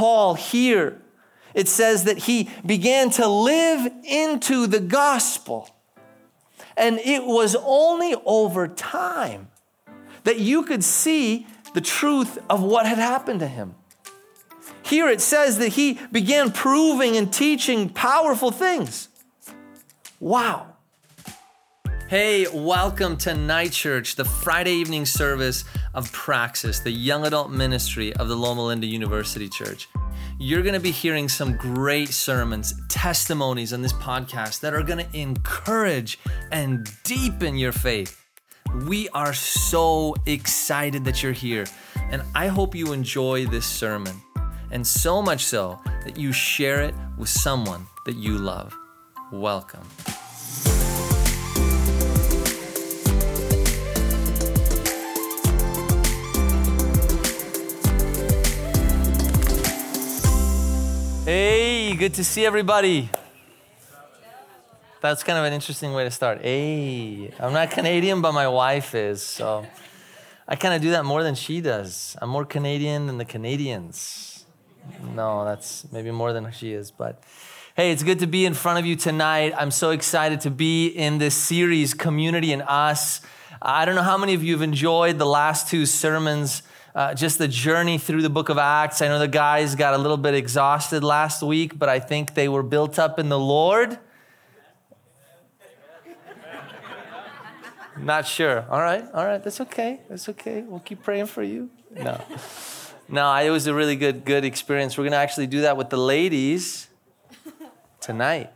Paul here, it says that he began to live into the gospel. And it was only over time that you could see the truth of what had happened to him. Here it says that he began proving and teaching powerful things. Wow. Hey, welcome to Night Church, the Friday evening service of Praxis, the young adult ministry of the Loma Linda University Church. You're going to be hearing some great sermons, testimonies on this podcast that are going to encourage and deepen your faith. We are so excited that you're here, and I hope you enjoy this sermon, and so much so that you share it with someone that you love. Welcome. Hey, good to see everybody. That's kind of an interesting way to start. Hey, I'm not Canadian, but my wife is. So I kind of do that more than she does. I'm more Canadian than the Canadians. No, that's maybe more than she is. But hey, it's good to be in front of you tonight. I'm so excited to be in this series, Community and Us. I don't know how many of you have enjoyed the last two sermons uh, just the journey through the book of Acts. I know the guys got a little bit exhausted last week, but I think they were built up in the Lord. Not sure. All right, all right, that's okay. That's okay. We'll keep praying for you. No. No, it was a really good, good experience. We're gonna actually do that with the ladies tonight.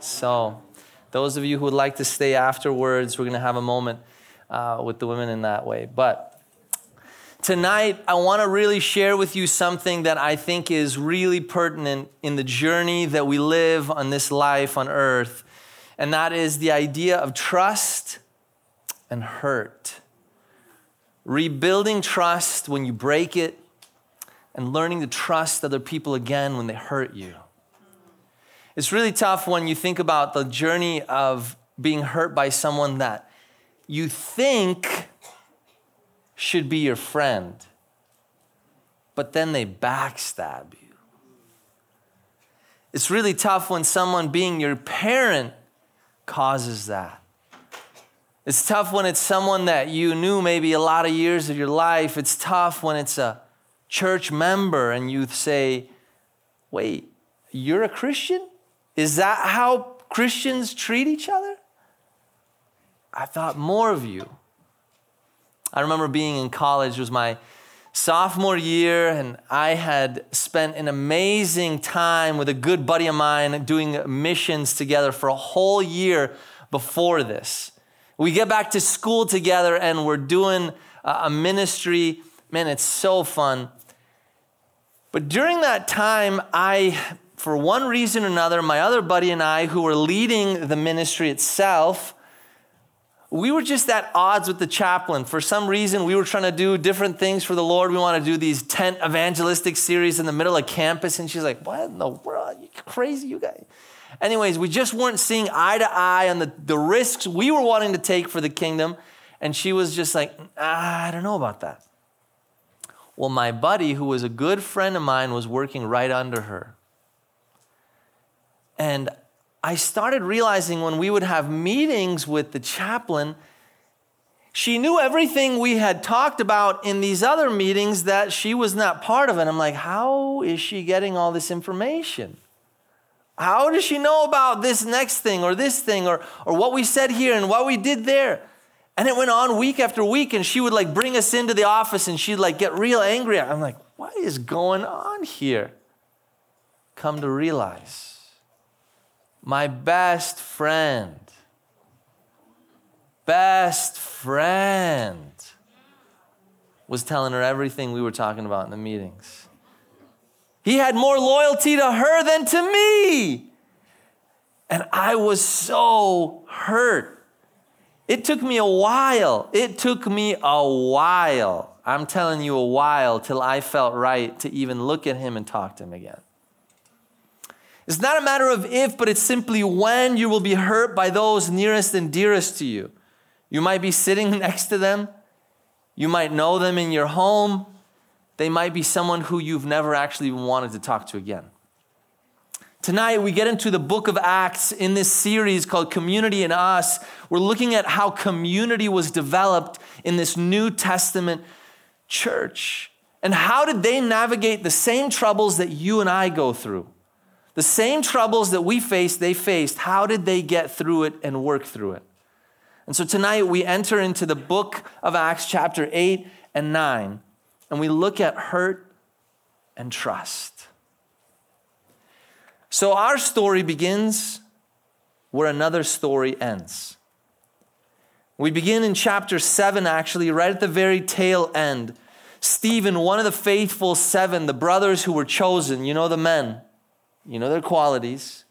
So, those of you who would like to stay afterwards, we're gonna have a moment uh, with the women in that way. But Tonight, I want to really share with you something that I think is really pertinent in the journey that we live on this life on earth, and that is the idea of trust and hurt. Rebuilding trust when you break it, and learning to trust other people again when they hurt you. It's really tough when you think about the journey of being hurt by someone that you think should be your friend, but then they backstab you. It's really tough when someone being your parent causes that. It's tough when it's someone that you knew maybe a lot of years of your life. It's tough when it's a church member and you say, Wait, you're a Christian? Is that how Christians treat each other? I thought more of you. I remember being in college, it was my sophomore year, and I had spent an amazing time with a good buddy of mine doing missions together for a whole year before this. We get back to school together and we're doing a ministry. Man, it's so fun. But during that time, I, for one reason or another, my other buddy and I, who were leading the ministry itself, we were just at odds with the chaplain. For some reason, we were trying to do different things for the Lord. We want to do these tent evangelistic series in the middle of campus. And she's like, What in the world? You crazy, you guys. Anyways, we just weren't seeing eye to eye on the, the risks we were wanting to take for the kingdom. And she was just like, ah, I don't know about that. Well, my buddy, who was a good friend of mine, was working right under her. And I started realizing when we would have meetings with the chaplain, she knew everything we had talked about in these other meetings that she was not part of. And I'm like, how is she getting all this information? How does she know about this next thing or this thing or, or what we said here and what we did there? And it went on week after week, and she would like bring us into the office and she'd like get real angry. I'm like, what is going on here? Come to realize my best friend, best friend, was telling her everything we were talking about in the meetings. He had more loyalty to her than to me. And I was so hurt. It took me a while. It took me a while. I'm telling you, a while till I felt right to even look at him and talk to him again. It's not a matter of if, but it's simply when you will be hurt by those nearest and dearest to you. You might be sitting next to them, you might know them in your home, they might be someone who you've never actually wanted to talk to again. Tonight, we get into the book of Acts in this series called Community in Us. We're looking at how community was developed in this New Testament church. And how did they navigate the same troubles that you and I go through? The same troubles that we faced, they faced. How did they get through it and work through it? And so tonight we enter into the book of Acts, chapter 8 and 9, and we look at hurt and trust. So our story begins where another story ends. We begin in chapter 7, actually, right at the very tail end. Stephen, one of the faithful seven, the brothers who were chosen, you know the men, you know their qualities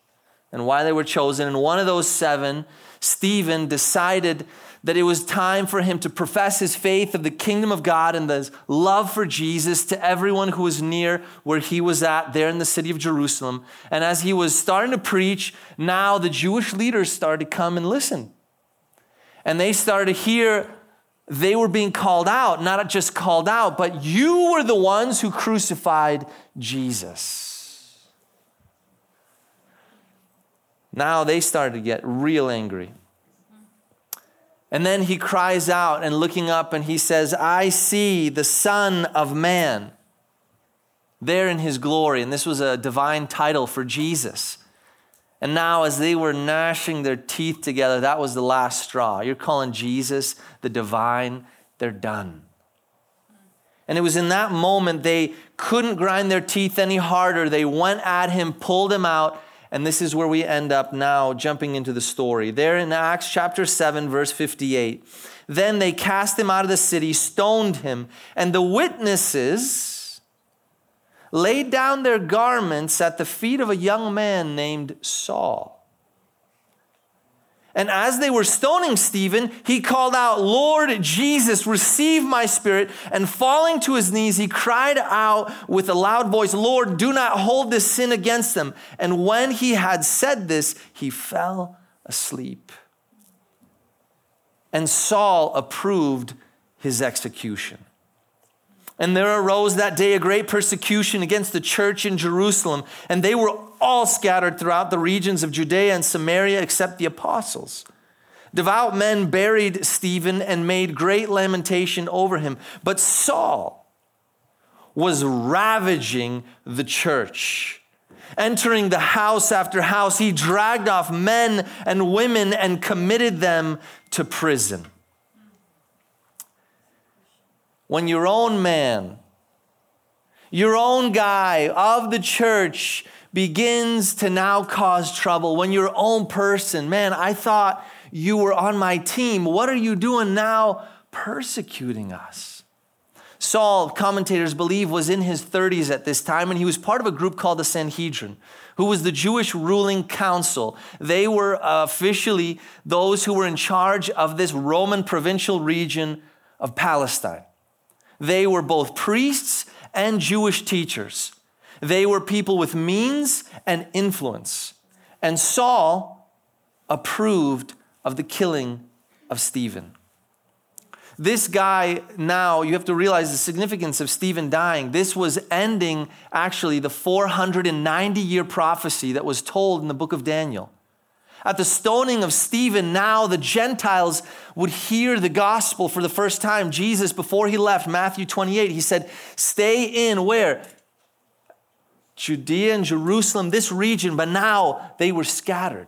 and why they were chosen. And one of those seven, Stephen, decided that it was time for him to profess his faith of the kingdom of God and the love for Jesus to everyone who was near where he was at, there in the city of Jerusalem. And as he was starting to preach, now the Jewish leaders started to come and listen. And they started to hear they were being called out, not just called out, but you were the ones who crucified Jesus. Now they started to get real angry. And then he cries out and looking up and he says, I see the Son of Man there in his glory. And this was a divine title for Jesus. And now, as they were gnashing their teeth together, that was the last straw. You're calling Jesus the divine, they're done. And it was in that moment they couldn't grind their teeth any harder. They went at him, pulled him out, and this is where we end up now, jumping into the story. There in Acts chapter 7, verse 58. Then they cast him out of the city, stoned him, and the witnesses laid down their garments at the feet of a young man named Saul. And as they were stoning Stephen, he called out, Lord Jesus, receive my spirit. And falling to his knees, he cried out with a loud voice, Lord, do not hold this sin against them. And when he had said this, he fell asleep. And Saul approved his execution. And there arose that day a great persecution against the church in Jerusalem, and they were all scattered throughout the regions of Judea and Samaria except the apostles. Devout men buried Stephen and made great lamentation over him. But Saul was ravaging the church. Entering the house after house, he dragged off men and women and committed them to prison when your own man, your own guy of the church begins to now cause trouble, when your own person, man, I thought you were on my team. What are you doing now persecuting us? Saul, commentators believe, was in his 30s at this time, and he was part of a group called the Sanhedrin, who was the Jewish ruling council. They were officially those who were in charge of this Roman provincial region of Palestine. They were both priests and Jewish teachers. They were people with means and influence. And Saul approved of the killing of Stephen. This guy, now, you have to realize the significance of Stephen dying. This was ending actually the 490 year prophecy that was told in the book of Daniel. At the stoning of Stephen, now the Gentiles would hear the gospel for the first time. Jesus, before he left, Matthew 28, he said, Stay in where? Judea and Jerusalem, this region, but now they were scattered.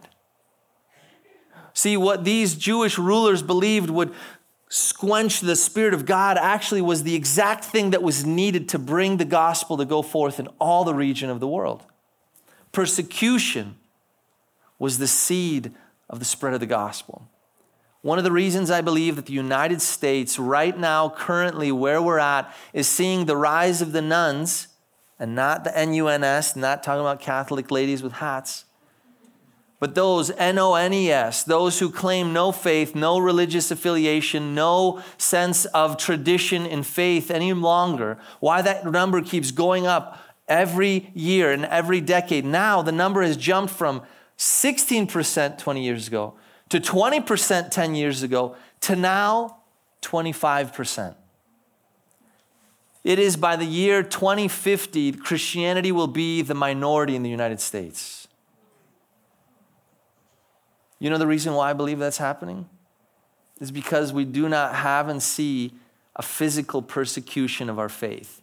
See, what these Jewish rulers believed would squench the Spirit of God actually was the exact thing that was needed to bring the gospel to go forth in all the region of the world. Persecution was the seed of the spread of the gospel. One of the reasons I believe that the United States, right now, currently where we're at, is seeing the rise of the nones and not the NUNS, not talking about Catholic ladies with hats, but those N O N E S, those who claim no faith, no religious affiliation, no sense of tradition in faith any longer. Why that number keeps going up every year and every decade. Now the number has jumped from 16% 20 years ago, to 20% 10 years ago, to now 25%. it is by the year 2050, Christianity will be the minority in the United States. You know the reason why I believe that's happening? Is because we do not have and see a physical persecution of our faith.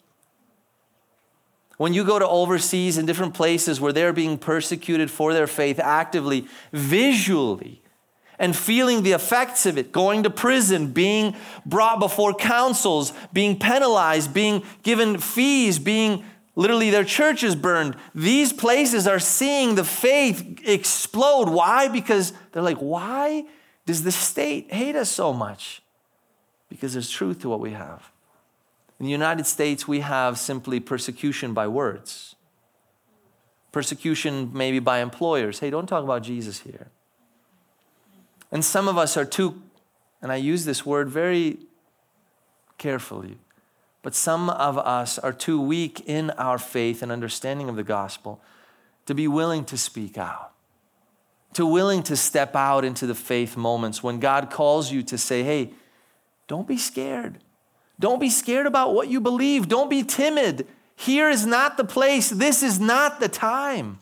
When you go to overseas in different places where they're being persecuted for their faith actively, visually, and feeling the effects of it, going to prison, being brought before councils, being penalized, being given fees, being literally their churches burned. These places are seeing the faith explode. Why? Because they're like, why does the state hate us so much? Because there's truth to what we have. In the United States, we have simply persecution by words. Persecution maybe by employers. Hey, don't talk about Jesus here. And some of us are too, and I use this word very carefully, but some of us are too weak in our faith and understanding of the gospel to be willing to speak out, to willing to step out into the faith moments when God calls you to say, hey, don't be scared. Don't be scared about what you believe. Don't be timid. Here is not the place. This is not the time.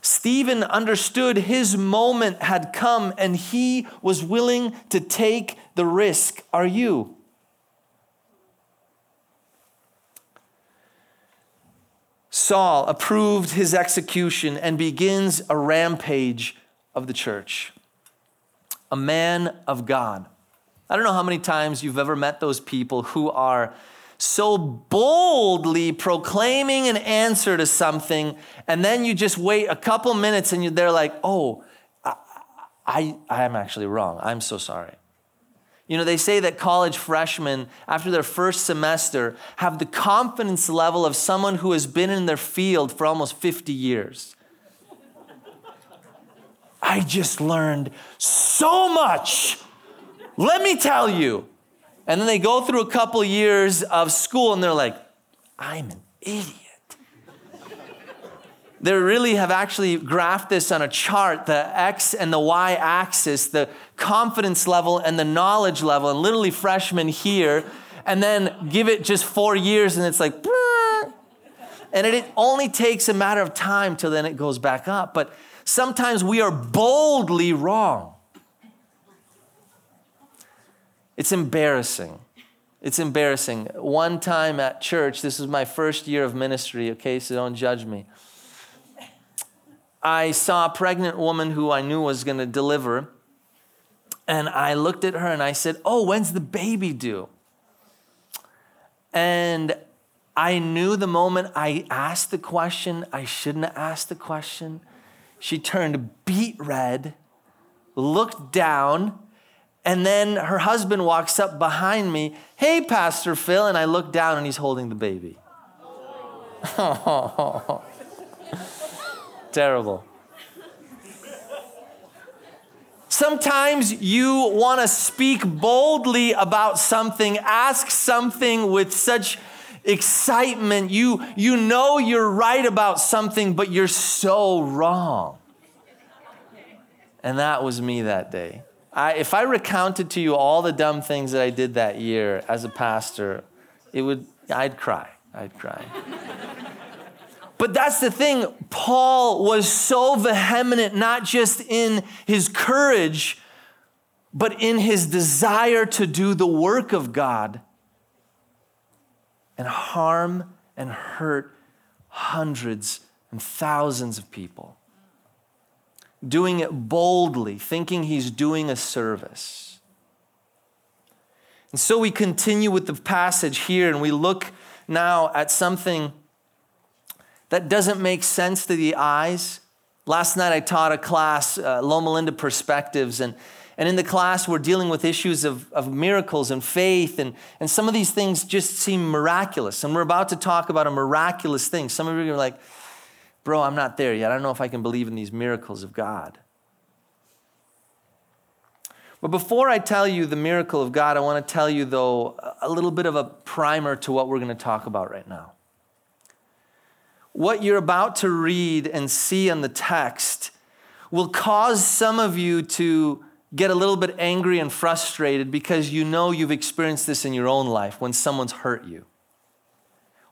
Stephen understood his moment had come and he was willing to take the risk. Are you? Saul approved his execution and begins a rampage of the church. A man of God. I don't know how many times you've ever met those people who are so boldly proclaiming an answer to something, and then you just wait a couple minutes and they're like, oh, I, I, I am actually wrong. I'm so sorry. You know, they say that college freshmen, after their first semester, have the confidence level of someone who has been in their field for almost 50 years. I just learned so much. Let me tell you. And then they go through a couple years of school and they're like, I'm an idiot. they really have actually graphed this on a chart the x and the y axis, the confidence level and the knowledge level, and literally freshmen here, and then give it just four years and it's like, and it only takes a matter of time till then it goes back up. But sometimes we are boldly wrong. It's embarrassing. It's embarrassing. One time at church, this was my first year of ministry, okay, so don't judge me. I saw a pregnant woman who I knew was going to deliver, and I looked at her and I said, Oh, when's the baby due? And I knew the moment I asked the question, I shouldn't have asked the question. She turned beet red, looked down, and then her husband walks up behind me, Hey, Pastor Phil. And I look down and he's holding the baby. Terrible. Sometimes you want to speak boldly about something, ask something with such excitement. You, you know you're right about something, but you're so wrong. And that was me that day. I, if I recounted to you all the dumb things that I did that year as a pastor, it would, I'd cry. I'd cry. but that's the thing. Paul was so vehement, not just in his courage, but in his desire to do the work of God and harm and hurt hundreds and thousands of people doing it boldly, thinking he's doing a service. And so we continue with the passage here and we look now at something that doesn't make sense to the eyes. Last night I taught a class, uh, Loma Linda Perspectives, and, and in the class we're dealing with issues of, of miracles and faith, and, and some of these things just seem miraculous. And we're about to talk about a miraculous thing. Some of you are like, bro, I'm not there yet. I don't know if I can believe in these miracles of God. But before I tell you the miracle of God, I want to tell you, though, a little bit of a primer to what we're going to talk about right now. What you're about to read and see in the text will cause some of you to get a little bit angry and frustrated because you know you've experienced this in your own life when someone's hurt you.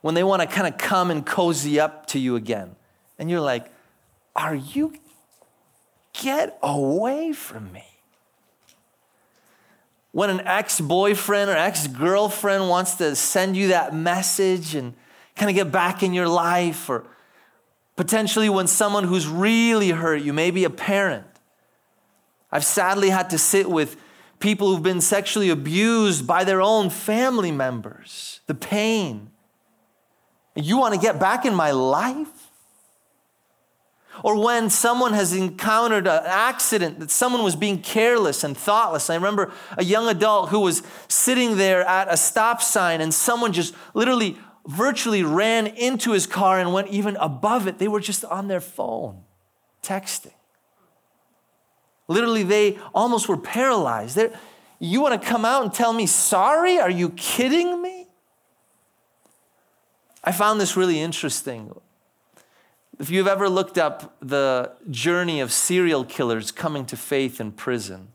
when they want to kind of come and cozy up to you again. And you're like, Are you? Get away from me. When an ex boyfriend or ex girlfriend wants to send you that message and kind of get back in your life, or potentially when someone who's really hurt you, maybe a parent. I've sadly had to sit with people who've been sexually abused by their own family members, the pain. You want to get back in my life? Or when someone has encountered an accident that someone was being careless and thoughtless. I remember a young adult who was sitting there at a stop sign and someone just literally virtually ran into his car and went even above it. They were just on their phone texting. Literally, they almost were paralyzed. They're, you want to come out and tell me sorry? Are you kidding me? I found this really interesting. If you've ever looked up the journey of serial killers coming to faith in prison,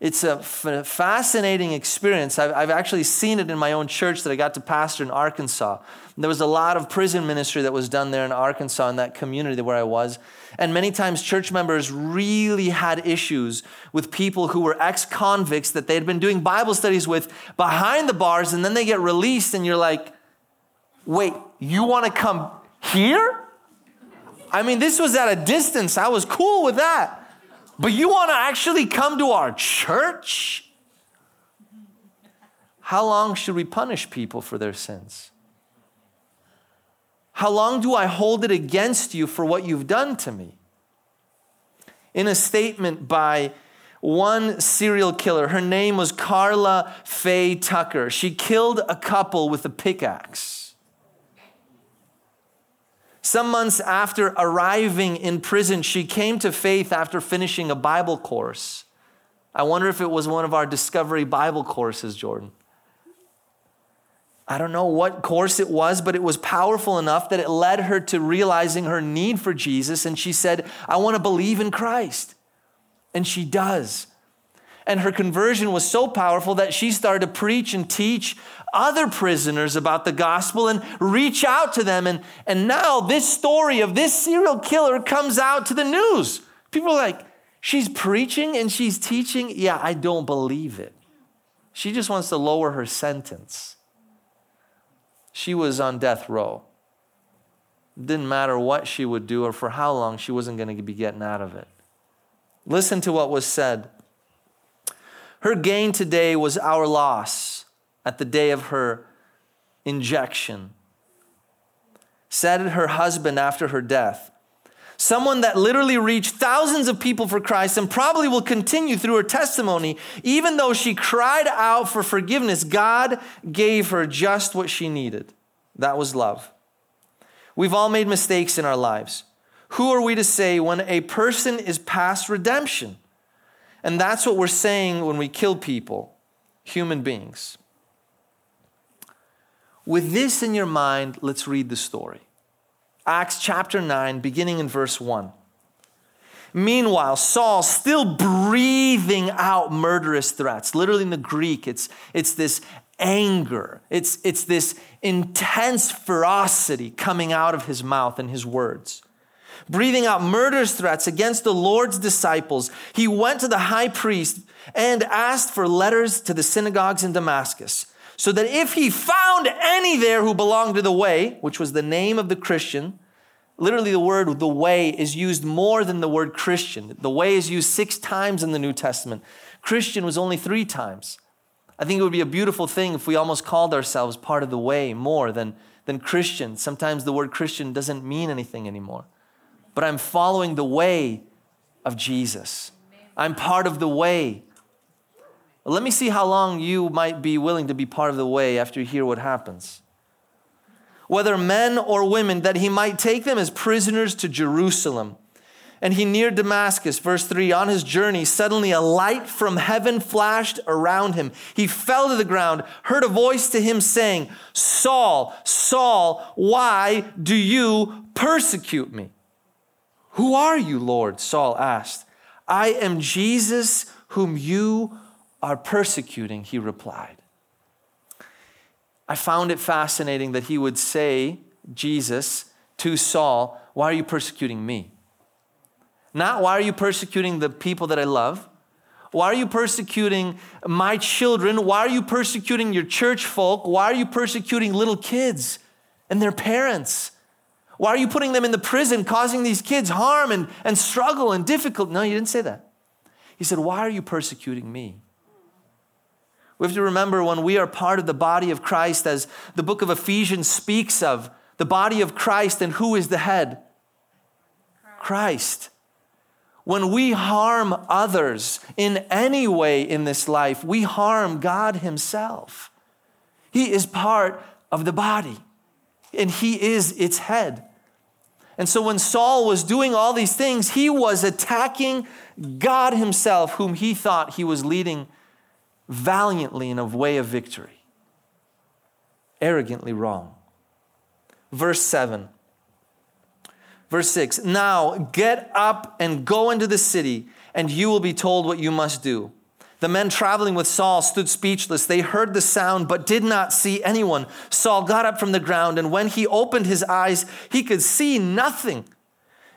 it's a f- fascinating experience. I've, I've, actually seen it in my own church that I got to pastor in Arkansas. There was a lot of prison ministry that was done there in Arkansas, in that community where I was. And many times, church members really had issues with people who were ex convicts that they had been doing Bible studies with behind the bars, and then they get released, and you're like, wait, you want to come here? I mean, this was at a distance. I was cool with that. But you want to actually come to our church? How long should we punish people for their sins? How long do I hold it against you for what you've done to me? In a statement by one serial killer, her name was Karla Faye Tucker. She killed a couple with a pickaxe. Some months after arriving in prison, she came to faith after finishing a Bible course. I wonder if it was one of our Discovery Bible courses, Jordan. I don't know what course it was, but it was powerful enough that it led her to realizing her need for Jesus. And she said, I want to believe in Christ. And she does. And her conversion was so powerful that she started to preach and teach other prisoners about the gospel and reach out to them. And, and now this story of this serial killer comes out to the news. People are like, she's preaching and she's teaching. Yeah, I don't believe it. She just wants to lower her sentence. She was on death row. It didn't matter what she would do or for how long, she wasn't going to be getting out of it. Listen to what was said. Her gain today was our loss at the day of her injection. Said her husband after her death. Someone that literally reached thousands of people for Christ and probably will continue through her testimony. Even though she cried out for forgiveness, God gave her just what she needed. That was love. We've all made mistakes in our lives. Who are we to say when a person is past redemption? And that's what we're saying when we kill people, human beings. With this in your mind, let's read the story. Acts chapter 9, beginning in verse 1. Meanwhile, Saul, still breathing out murderous threats, literally in the Greek, it's, it's this anger, it's, it's this intense ferocity coming out of his mouth and his words. Breathing out murderous threats against the Lord's disciples, he went to the high priest and asked for letters to the synagogues in Damascus so that if he found any there who belonged to the way, which was the name of the Christian, literally the word the way is used more than the word Christian. The way is used six times in the New Testament. Christian was only three times. I think it would be a beautiful thing if we almost called ourselves part of the way more than, than Christian. Sometimes the word Christian doesn't mean anything anymore. But I'm following the way of Jesus. I'm part of the way let me see how long you might be willing to be part of the way after you hear what happens. Whether men or women, that he might take them as prisoners to Jerusalem. And he neared Damascus, verse 3. On his journey, suddenly a light from heaven flashed around him. He fell to the ground, heard a voice to him saying, Saul, Saul, why do you persecute me? Who are you, Lord? Saul asked. I am Jesus whom you are persecuting, he replied. I found it fascinating that he would say, Jesus, to Saul, Why are you persecuting me? Not why are you persecuting the people that I love? Why are you persecuting my children? Why are you persecuting your church folk? Why are you persecuting little kids and their parents? Why are you putting them in the prison, causing these kids harm and, and struggle and difficult? No, you didn't say that. He said, Why are you persecuting me? We have to remember when we are part of the body of Christ, as the book of Ephesians speaks of the body of Christ, and who is the head? Christ. When we harm others in any way in this life, we harm God Himself. He is part of the body, and He is its head. And so when Saul was doing all these things, he was attacking God Himself, whom he thought he was leading valiantly in a way of victory. Arrogantly wrong. Verse 7. Verse 6 Now get up and go into the city, and you will be told what you must do. The men traveling with Saul stood speechless. They heard the sound, but did not see anyone. Saul got up from the ground, and when he opened his eyes, he could see nothing.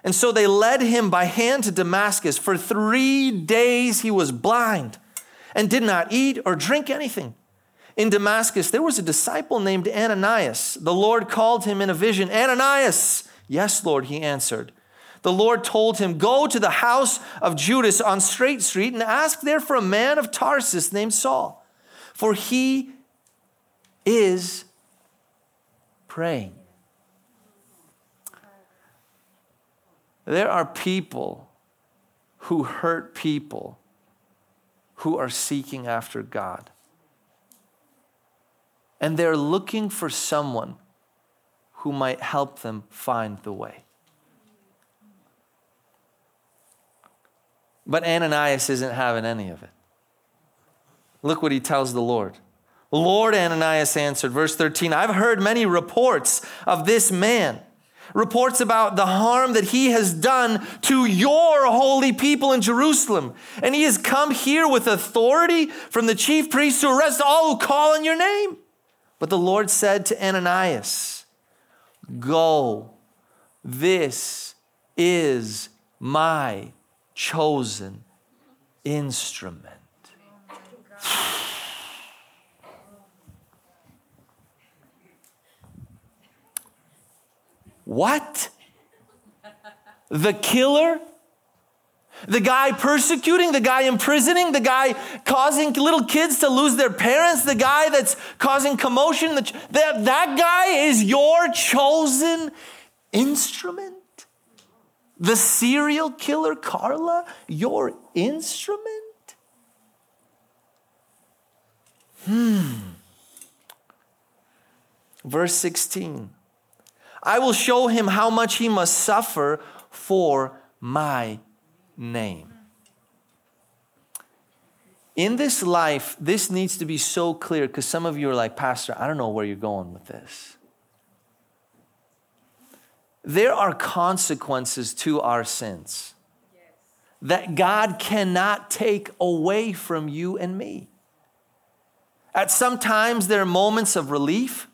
And so they led him by hand to Damascus. For three days he was blind and did not eat or drink anything. In Damascus, there was a disciple named Ananias. The Lord called him in a vision Ananias! Yes, Lord, he answered. The Lord told him, Go to the house of Judas on Straight Street and ask there for a man of Tarsus named Saul, for he is praying. There are people who hurt people who are seeking after God. And they're looking for someone who might help them find the way. But Ananias isn't having any of it. Look what he tells the Lord. Lord, Ananias answered, verse 13, I've heard many reports of this man reports about the harm that he has done to your holy people in Jerusalem. And he has come here with authority from the chief priest to arrest all who call on your name. But the Lord said to Ananias, Go, this is my chosen instrument. What? The killer? The guy persecuting, the guy imprisoning, the guy causing little kids to lose their parents, the guy that's causing commotion, that, that guy is your chosen instrument? The serial killer, Karla, your instrument? Hmm. Verse 16. I will show him how much he must suffer for my name. In this life, this needs to be so clear because some of you are like, Pastor, I don't know where you're going with this. There are consequences to our sins that God cannot take away from you and me. At some times, there are moments of relief,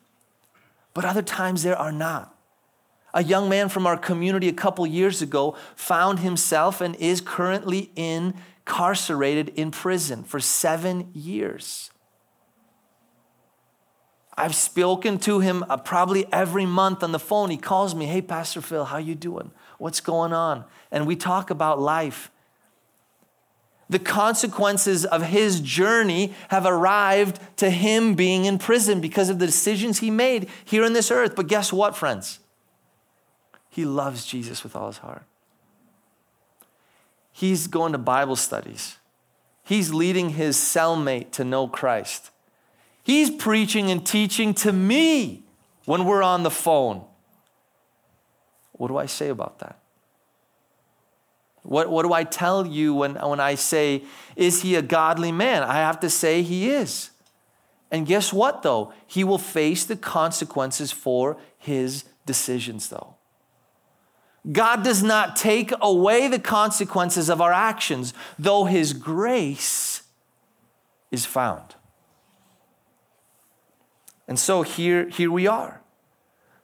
but other times there are not. A young man from our community a couple years ago found himself and is currently incarcerated in prison for seven years. I've spoken to him uh, probably every month on the phone. He calls me, "Hey, Pastor Phil, how you doing? What's going on?" And we talk about life. The consequences of his journey have arrived to him being in prison because of the decisions he made here on this earth. But guess what, friends? He loves Jesus with all his heart. He's going to Bible studies. He's leading his cellmate to know Christ. He's preaching and teaching to me when we're on the phone. What do I say about that? What, what do I tell you when, when I say, Is he a godly man? I have to say he is. And guess what, though? He will face the consequences for his decisions, though. God does not take away the consequences of our actions, though His grace is found. And so here, here we are.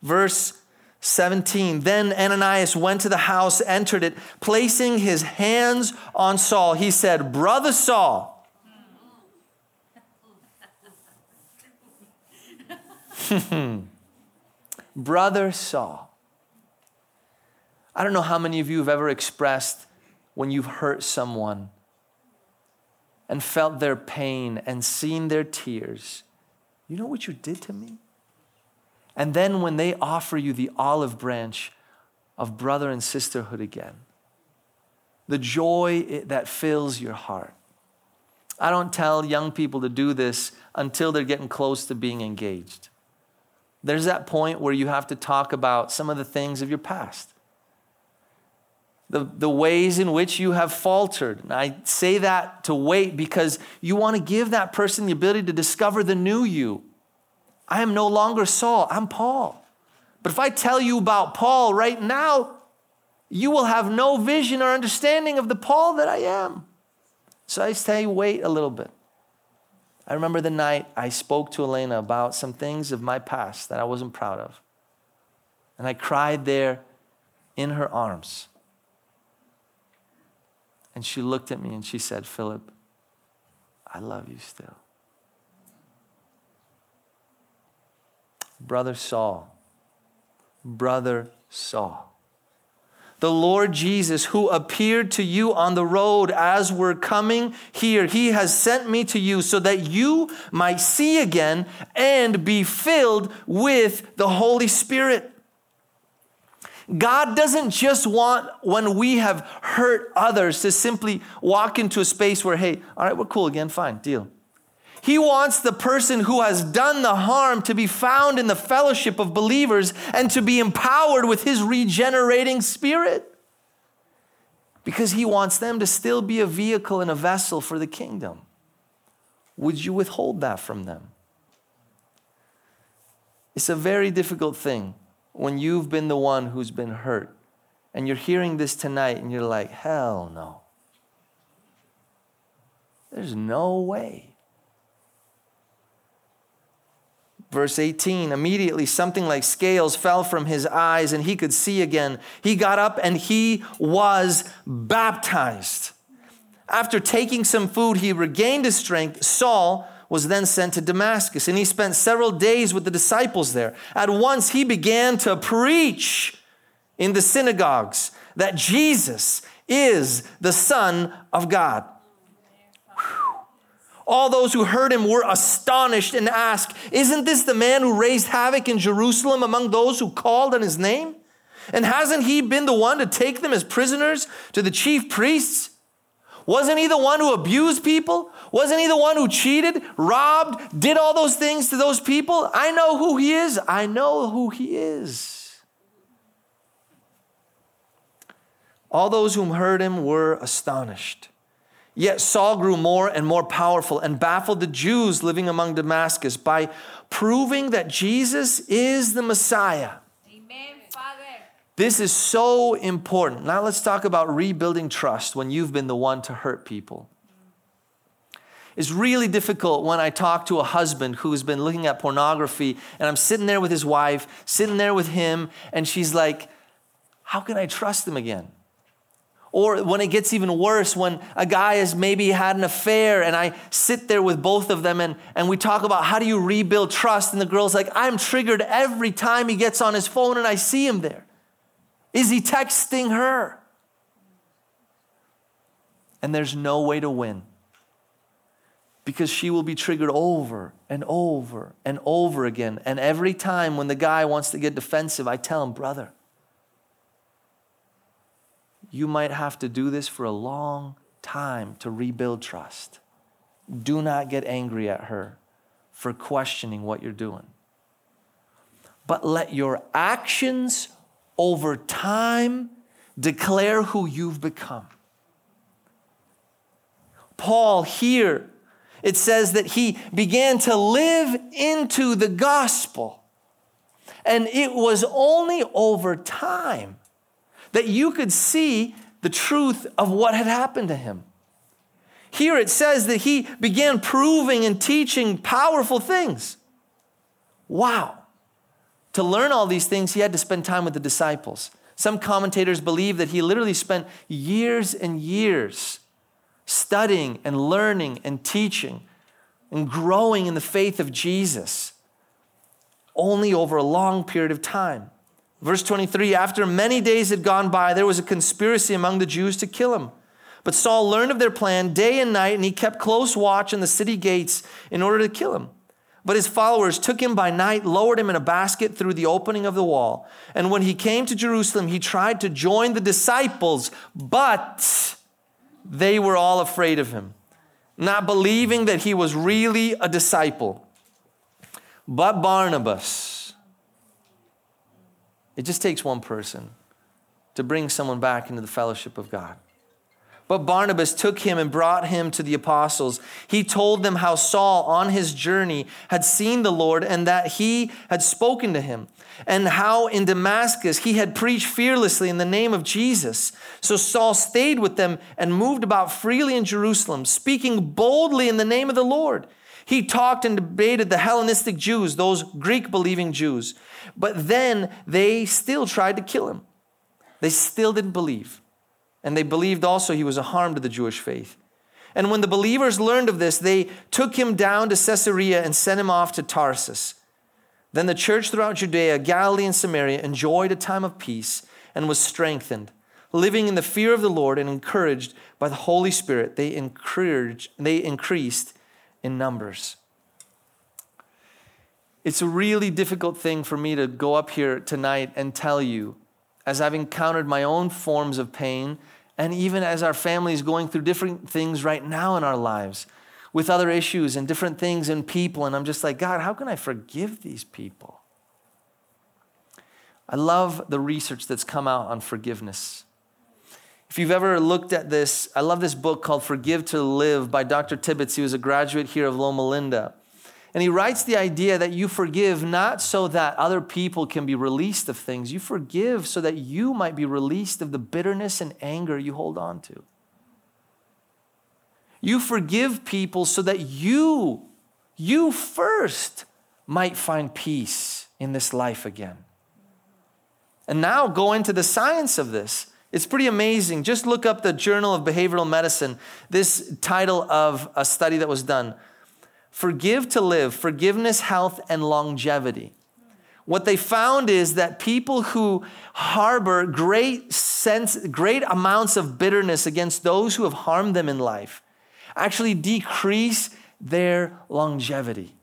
Verse 17 Then Ananias went to the house, entered it, placing his hands on Saul. He said, Brother Saul, Brother Saul. I don't know how many of you have ever expressed when you've hurt someone and felt their pain and seen their tears. You know what you did to me? And then when they offer you the olive branch of brother and sisterhood again, the joy that fills your heart. I don't tell young people to do this until they're getting close to being engaged. There's that point where you have to talk about some of the things of your past, the, the ways in which you have faltered. And I say that to wait because you want to give that person the ability to discover the new you. I am no longer Saul, I'm Paul. But if I tell you about Paul right now, you will have no vision or understanding of the Paul that I am. So I say, wait a little bit. I remember the night I spoke to Elena about some things of my past that I wasn't proud of. And I cried there in her arms. And she looked at me and she said, Philip, I love you still. Brother Saul, Brother Saul. The Lord Jesus, who appeared to you on the road as we're coming here, he has sent me to you so that you might see again and be filled with the Holy Spirit. God doesn't just want when we have hurt others to simply walk into a space where, hey, all right, we're cool again, fine, deal. He wants the person who has done the harm to be found in the fellowship of believers and to be empowered with his regenerating spirit. Because he wants them to still be a vehicle and a vessel for the kingdom. Would you withhold that from them? It's a very difficult thing when you've been the one who's been hurt and you're hearing this tonight and you're like, hell no. There's no way. Verse 18 immediately something like scales fell from his eyes and he could see again. He got up and he was baptized. After taking some food, he regained his strength. Saul was then sent to Damascus and he spent several days with the disciples there. At once he began to preach in the synagogues that Jesus is the Son of God. All those who heard him were astonished and asked, Isn't this the man who raised havoc in Jerusalem among those who called on his name? And hasn't he been the one to take them as prisoners to the chief priests? Wasn't he the one who abused people? Wasn't he the one who cheated, robbed, did all those things to those people? I know who he is. I know who he is. All those whom heard him were astonished. Yet Saul grew more and more powerful and baffled the Jews living among Damascus by proving that Jesus is the Messiah. Amen, Father. This is so important. Now let's talk about rebuilding trust when you've been the one to hurt people. It's really difficult when I talk to a husband who's been looking at pornography and I'm sitting there with his wife, sitting there with him, and she's like, How can I trust him again? Or when it gets even worse, when a guy has maybe had an affair and I sit there with both of them and, and we talk about how do you rebuild trust, and the girl's like, I'm triggered every time he gets on his phone and I see him there. Is he texting her? And there's no way to win because she will be triggered over and over and over again. And every time when the guy wants to get defensive, I tell him, brother, you might have to do this for a long time to rebuild trust. Do not get angry at her for questioning what you're doing. But let your actions over time declare who you've become. Paul here, it says that he began to live into the gospel. And it was only over time that you could see the truth of what had happened to him. Here it says that he began proving and teaching powerful things. Wow. To learn all these things, he had to spend time with the disciples. Some commentators believe that he literally spent years and years studying and learning and teaching and growing in the faith of Jesus only over a long period of time. Verse 23 After many days had gone by, there was a conspiracy among the Jews to kill him. But Saul learned of their plan day and night, and he kept close watch on the city gates in order to kill him. But his followers took him by night, lowered him in a basket through the opening of the wall. And when he came to Jerusalem, he tried to join the disciples, but they were all afraid of him, not believing that he was really a disciple. But Barnabas, it just takes one person to bring someone back into the fellowship of God. But Barnabas took him and brought him to the apostles. He told them how Saul, on his journey, had seen the Lord and that he had spoken to him, and how in Damascus he had preached fearlessly in the name of Jesus. So Saul stayed with them and moved about freely in Jerusalem, speaking boldly in the name of the Lord. He talked and debated the Hellenistic Jews, those Greek believing Jews. But then they still tried to kill him. They still didn't believe. And they believed also he was a harm to the Jewish faith. And when the believers learned of this, they took him down to Caesarea and sent him off to Tarsus. Then the church throughout Judea, Galilee, and Samaria enjoyed a time of peace and was strengthened. Living in the fear of the Lord and encouraged by the Holy Spirit, they, encouraged, they increased in numbers. It's a really difficult thing for me to go up here tonight and tell you as I've encountered my own forms of pain, and even as our family is going through different things right now in our lives with other issues and different things and people. And I'm just like, God, how can I forgive these people? I love the research that's come out on forgiveness. If you've ever looked at this, I love this book called Forgive to Live by Dr. Tibbits. He was a graduate here of Loma Linda. And he writes the idea that you forgive not so that other people can be released of things, you forgive so that you might be released of the bitterness and anger you hold on to. You forgive people so that you, you first, might find peace in this life again. And now go into the science of this. It's pretty amazing. Just look up the Journal of Behavioral Medicine, this title of a study that was done Forgive to live, forgiveness, health, and longevity. What they found is that people who harbor great sense, great amounts of bitterness against those who have harmed them in life actually decrease their longevity.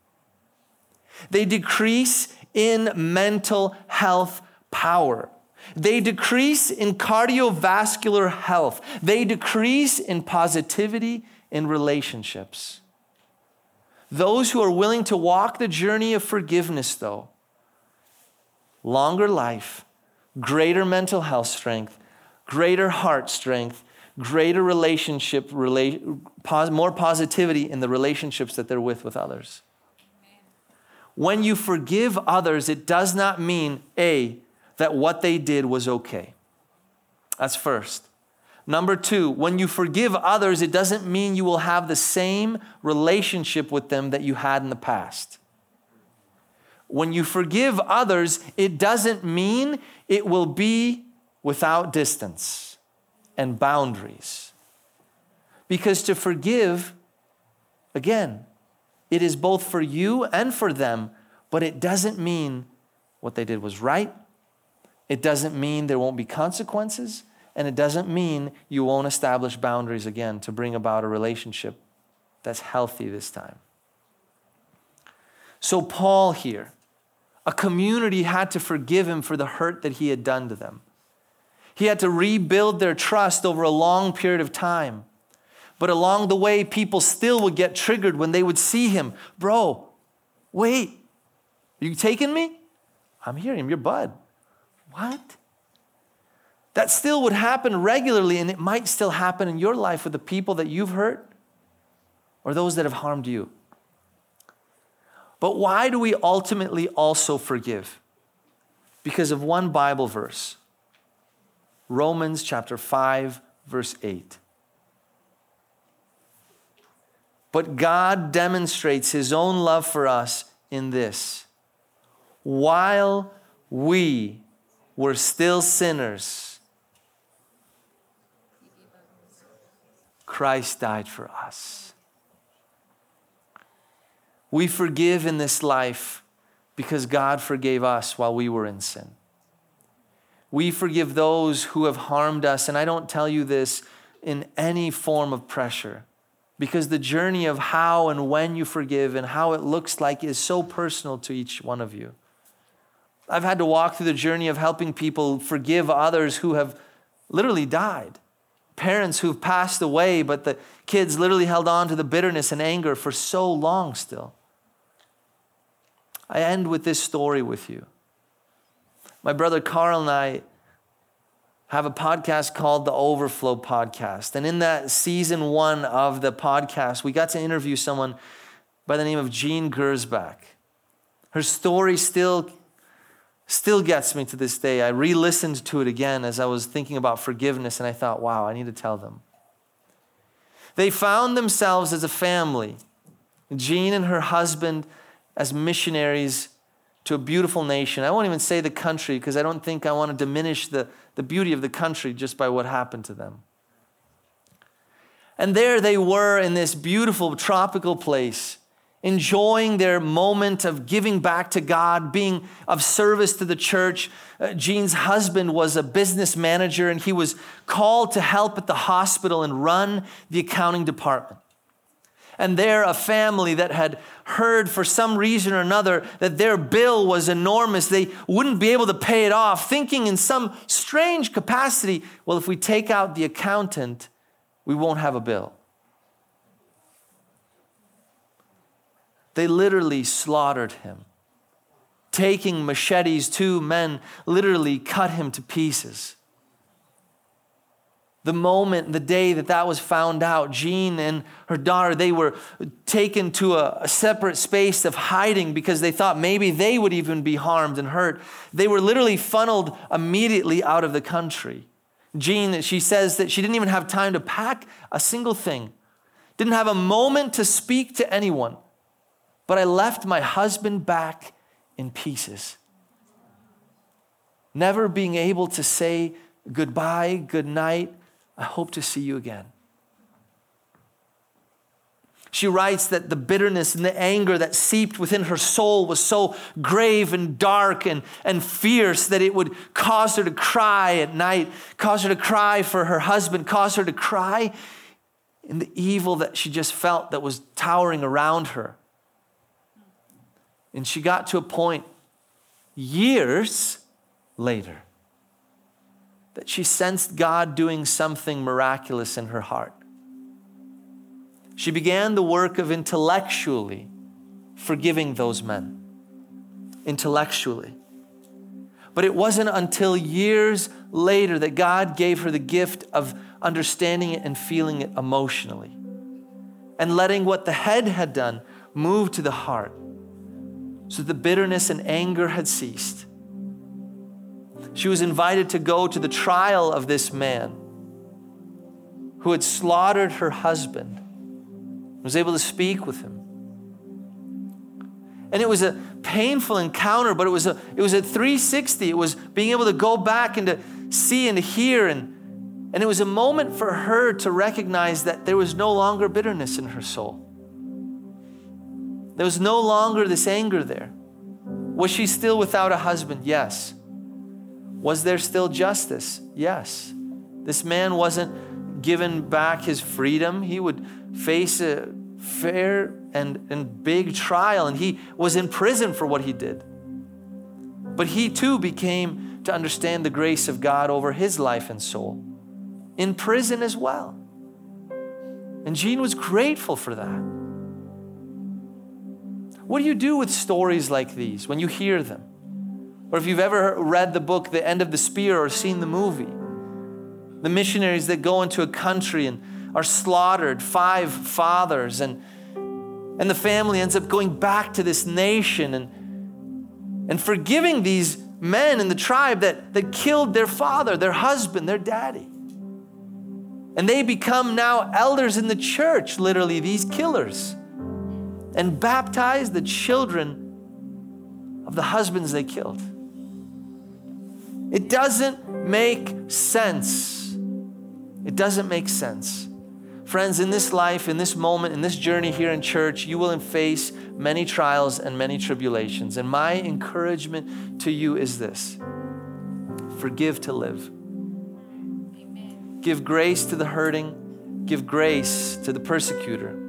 They decrease in mental health power. They decrease in cardiovascular health. They decrease in positivity in relationships. Those who are willing to walk the journey of forgiveness, though, longer life, greater mental health strength, greater heart strength, greater relationship, more positivity in the relationships that they're with with others. When you forgive others, it does not mean, A, that what they did was okay. That's first. Number two, when you forgive others, it doesn't mean you will have the same relationship with them that you had in the past. When you forgive others, it doesn't mean it will be without distance and boundaries. Because to forgive, again, it is both for you and for them, but it doesn't mean what they did was right. It doesn't mean there won't be consequences. And it doesn't mean you won't establish boundaries again to bring about a relationship that's healthy this time. So, Paul here, a community had to forgive him for the hurt that he had done to them. He had to rebuild their trust over a long period of time. But along the way, people still would get triggered when they would see him. Bro, wait, are you taking me? I'm here, I'm your bud. What? That still would happen regularly, and it might still happen in your life with the people that you've hurt or those that have harmed you. But why do we ultimately also forgive? Because of one Bible verse Romans chapter 5, verse 8. But God demonstrates his own love for us in this while we were still sinners, Christ died for us. We forgive in this life because God forgave us while we were in sin. We forgive those who have harmed us, and I don't tell you this in any form of pressure because the journey of how and when you forgive and how it looks like is so personal to each one of you. I've had to walk through the journey of helping people forgive others who have literally died. Parents who've passed away, but the kids literally held on to the bitterness and anger for so long still. I end with this story with you. My brother Carl and I have a podcast called the Overflow Podcast. And in that season one of the podcast, we got to interview someone by the name of Jean Gersbach. Her story still, still gets me to this day. I re listened to it again as I was thinking about forgiveness, and I thought, wow, I need to tell them. They found themselves as a family, Jean and her husband as missionaries to a beautiful nation. I won't even say the country because I don't think I want to diminish the, the beauty of the country just by what happened to them. And there they were in this beautiful tropical place, enjoying their moment of giving back to God, being of service to the church. Uh, Jean's husband was a business manager and he was called to help at the hospital and run the accounting department. And they're a family that had heard for some reason or another that their bill was enormous. They wouldn't be able to pay it off, thinking in some strange capacity, well, if we take out the accountant, we won't have a bill. They literally slaughtered him. Taking machetes, two men literally cut him to pieces the moment, the day that that was found out, Jean and her daughter, they were taken to a, a, separate space of hiding because they thought maybe they would even be harmed and hurt. They were literally funneled immediately out of the country. Jean, she says that she didn't even have time to pack a single thing, didn't have a moment to speak to anyone. But I left my husband back in pieces. Never being able to say goodbye, good night, I hope to see you again. She writes that the bitterness and the anger that seeped within her soul was so grave and dark and, and fierce that it would cause her to cry at night, cause her to cry for her husband, cause her to cry in the evil that she just felt that was towering around her. And she got to a point years later that she sensed God doing something miraculous in her heart. She began the work of intellectually forgiving those men. Intellectually. But it wasn't until years later that God gave her the gift of understanding it and feeling it emotionally. And letting what the head had done move to the heart. So the bitterness and anger had ceased she was invited to go to the trial of this man who had slaughtered her husband, was able to speak with him. And it was a painful encounter, but it was a, it was a 360. It was being able to go back and to see and to hear. And, and it was a moment for her to recognize that there was no longer bitterness in her soul. There was no longer this anger there. Was she still without a husband? Yes. Was there still justice? Yes. This man wasn't given back his freedom. He would face a fair and, and big trial, and he was in prison for what he did. But he too became to understand the grace of God over his life and soul, in prison as well. And Jean was grateful for that. What do you do with stories like these when you hear them? Or if you've ever read the book, The End of the Spear, or seen the movie, the missionaries that go into a country and are slaughtered, five fathers, and, and the family ends up going back to this nation and, and forgiving these men in the tribe that, that killed their father, their husband, their daddy. And they become now elders in the church, literally, these killers, and baptize the children of the husbands they killed. It doesn't make sense. It doesn't make sense. Friends, in this life, in this moment, in this journey here in church, you will face many trials and many tribulations. And my encouragement to you is this forgive to live. Amen. Give grace to the hurting, give grace to the persecutor.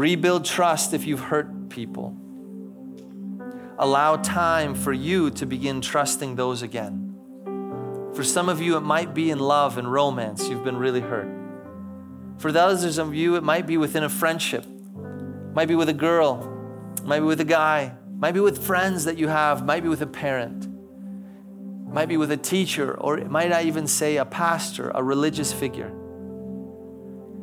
Rebuild trust if you've hurt people. Allow time for you to begin trusting those again. For some of you, it might be in love and romance. You've been really hurt. For the others of you, it might be within a friendship, might be with a girl, might be with a guy, might be with friends that you have, might be with a parent, might be with a teacher, or it might I even say a pastor, a religious figure.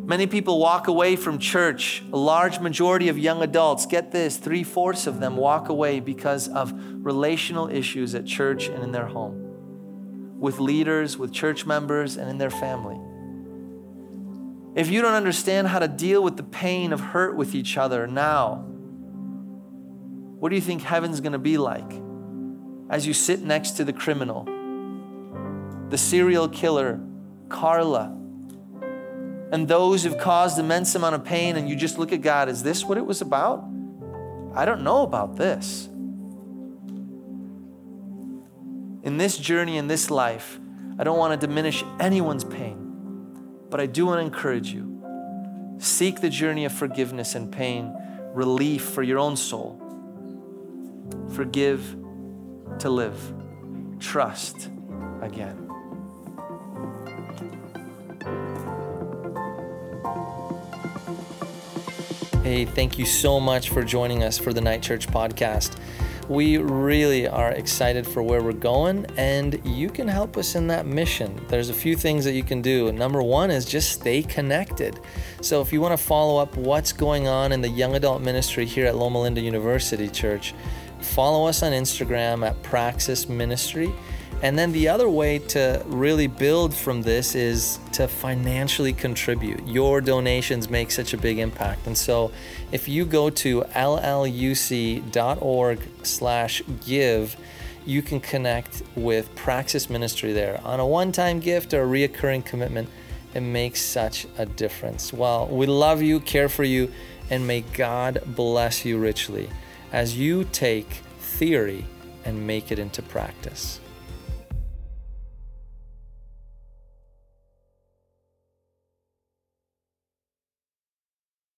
Many people walk away from church. A large majority of young adults, get this, three fourths of them walk away because of relational issues at church and in their home, with leaders, with church members, and in their family. If you don't understand how to deal with the pain of hurt with each other now, what do you think heaven's gonna be like as you sit next to the criminal, the serial killer, Karla? And those who've caused immense amount of pain and you just look at God, is this what it was about? I don't know about this. In this journey, in this life, I don't want to diminish anyone's pain, but I do want to encourage you. Seek the journey of forgiveness and pain, relief for your own soul. Forgive to live. Trust again. Hey, thank you so much for joining us for the Night Church podcast. We really are excited for where we're going, and you can help us in that mission. There's a few things that you can do. Number one is just stay connected. So, if you want to follow up what's going on in the young adult ministry here at Loma Linda University Church, follow us on Instagram at Praxis Ministry. And then the other way to really build from this is to financially contribute. Your donations make such a big impact. And so if you go to lluc.org slash give, you can connect with Praxis Ministry there. On a one-time gift or a reoccurring commitment, it makes such a difference. Well, we love you, care for you, and may God bless you richly as you take theory and make it into practice.